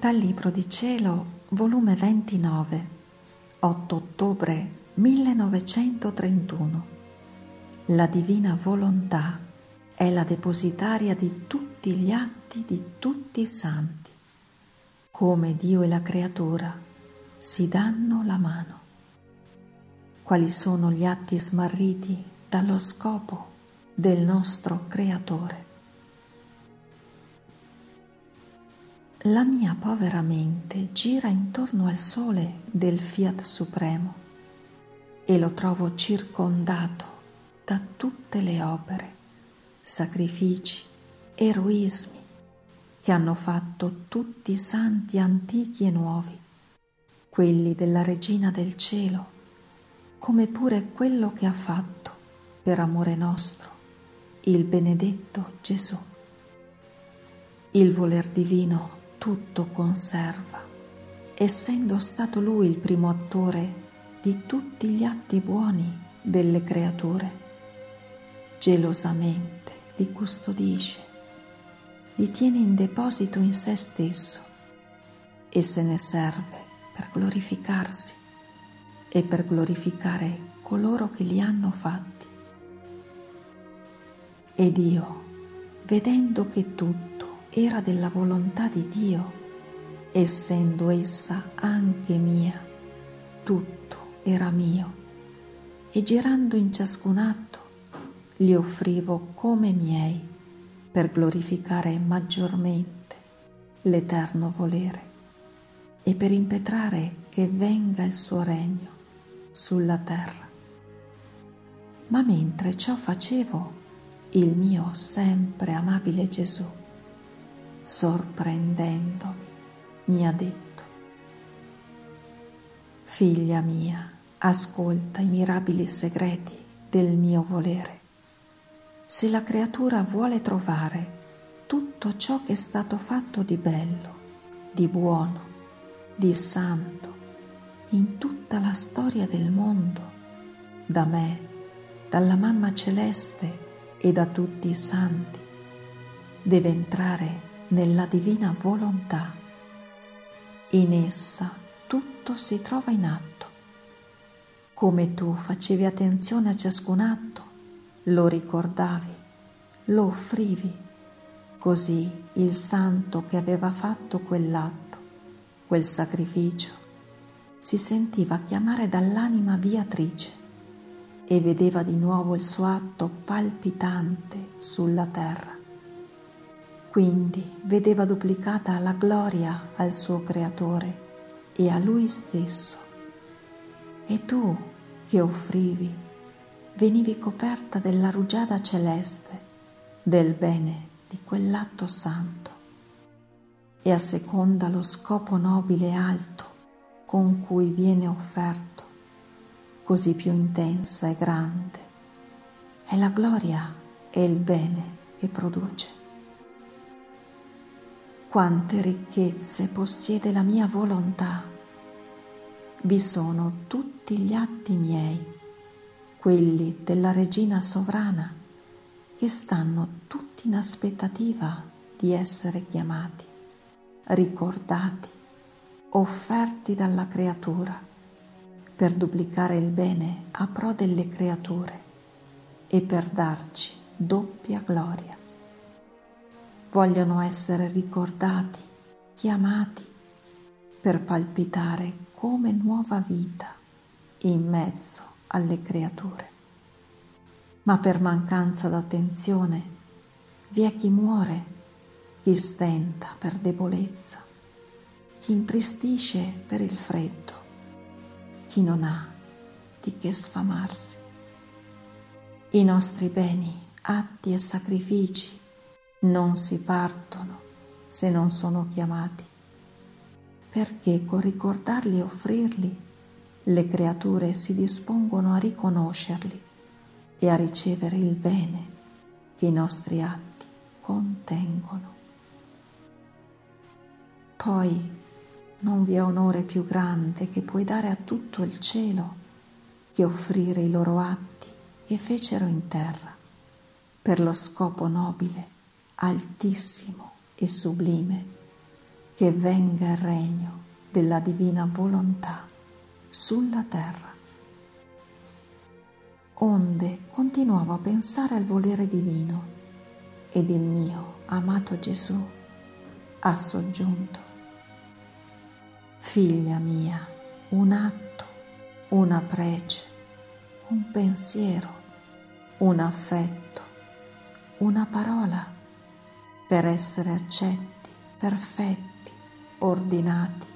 Dal Libro di Cielo, volume 29, 8 ottobre 1931. La divina volontà è la depositaria di tutti gli atti di tutti i santi. Come Dio e la creatura si danno la mano. Quali sono gli atti smarriti dallo scopo del nostro creatore? La mia povera mente gira intorno al sole del Fiat Supremo e lo trovo circondato da tutte le opere, sacrifici, eroismi che hanno fatto tutti i santi antichi e nuovi, quelli della Regina del Cielo, come pure quello che ha fatto per amore nostro il benedetto Gesù. Il voler divino tutto conserva, essendo stato lui il primo attore di tutti gli atti buoni delle creature. Gelosamente li custodisce, li tiene in deposito in se stesso e se ne serve per glorificarsi e per glorificare coloro che li hanno fatti. Ed io, vedendo che tutto era della volontà di Dio, essendo essa anche mia, tutto era mio, e girando in ciascun atto li offrivo come miei per glorificare maggiormente l'eterno volere e per impetrare che venga il suo regno sulla terra. Ma mentre ciò facevo, il mio sempre amabile Gesù sorprendendomi, mi ha detto, Figlia mia, ascolta i mirabili segreti del mio volere. Se la creatura vuole trovare tutto ciò che è stato fatto di bello, di buono, di santo, in tutta la storia del mondo, da me, dalla Mamma Celeste e da tutti i santi, deve entrare nella divina volontà. In essa tutto si trova in atto. Come tu facevi attenzione a ciascun atto, lo ricordavi, lo offrivi, così il santo che aveva fatto quell'atto, quel sacrificio, si sentiva chiamare dall'anima viatrice e vedeva di nuovo il suo atto palpitante sulla terra quindi vedeva duplicata la gloria al suo creatore e a lui stesso. E tu che offrivi, venivi coperta della rugiada celeste del bene di quell'atto santo e a seconda lo scopo nobile e alto con cui viene offerto, così più intensa e grande, è la gloria e il bene che produce quante ricchezze possiede la mia volontà. Vi sono tutti gli atti miei, quelli della regina sovrana, che stanno tutti in aspettativa di essere chiamati, ricordati, offerti dalla creatura per duplicare il bene a pro delle creature e per darci doppia gloria vogliono essere ricordati, chiamati per palpitare come nuova vita in mezzo alle creature. Ma per mancanza d'attenzione vi è chi muore, chi stenta per debolezza, chi intristisce per il freddo, chi non ha di che sfamarsi. I nostri beni, atti e sacrifici non si partono se non sono chiamati, perché con ricordarli e offrirli le creature si dispongono a riconoscerli e a ricevere il bene che i nostri atti contengono. Poi non vi è onore più grande che puoi dare a tutto il cielo che offrire i loro atti che fecero in terra per lo scopo nobile altissimo e sublime che venga il regno della divina volontà sulla terra. Onde continuavo a pensare al volere divino ed il mio amato Gesù ha soggiunto. Figlia mia, un atto, una prece, un pensiero, un affetto, una parola per essere accetti, perfetti, ordinati,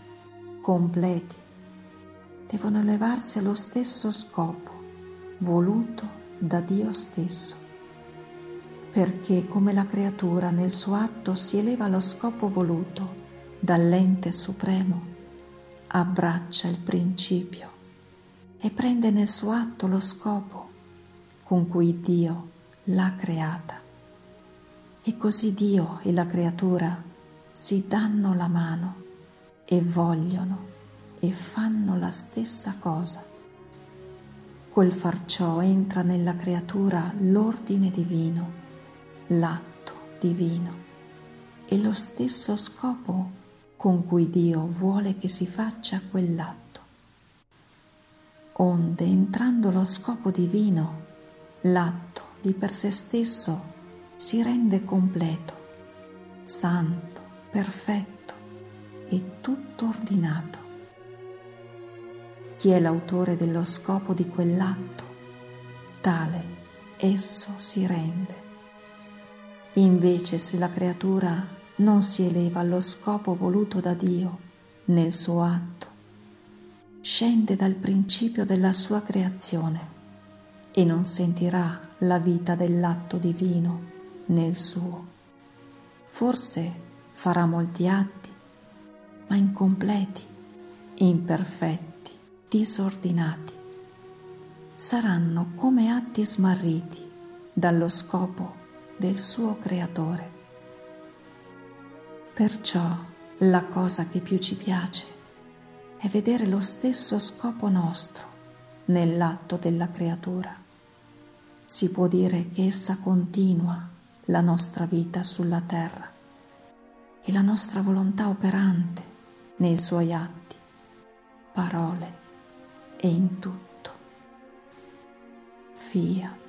completi, devono elevarsi allo stesso scopo voluto da Dio stesso perché come la creatura nel suo atto si eleva allo scopo voluto dall'ente supremo, abbraccia il principio e prende nel suo atto lo scopo con cui Dio l'ha creata. E così Dio e la creatura si danno la mano e vogliono e fanno la stessa cosa. Quel far ciò entra nella creatura l'ordine divino l'atto divino e lo stesso scopo con cui Dio vuole che si faccia quell'atto. Onde entrando lo scopo divino, l'atto di per sé stesso si rende completo, santo, perfetto e tutto ordinato. Chi è l'autore dello scopo di quell'atto, tale esso si rende Invece se la creatura non si eleva allo scopo voluto da Dio nel suo atto, scende dal principio della sua creazione e non sentirà la vita dell'atto divino nel suo. Forse farà molti atti, ma incompleti, imperfetti, disordinati. Saranno come atti smarriti dallo scopo del suo creatore. Perciò la cosa che più ci piace è vedere lo stesso scopo nostro nell'atto della creatura. Si può dire che essa continua la nostra vita sulla terra e la nostra volontà operante nei suoi atti, parole e in tutto. Fiat.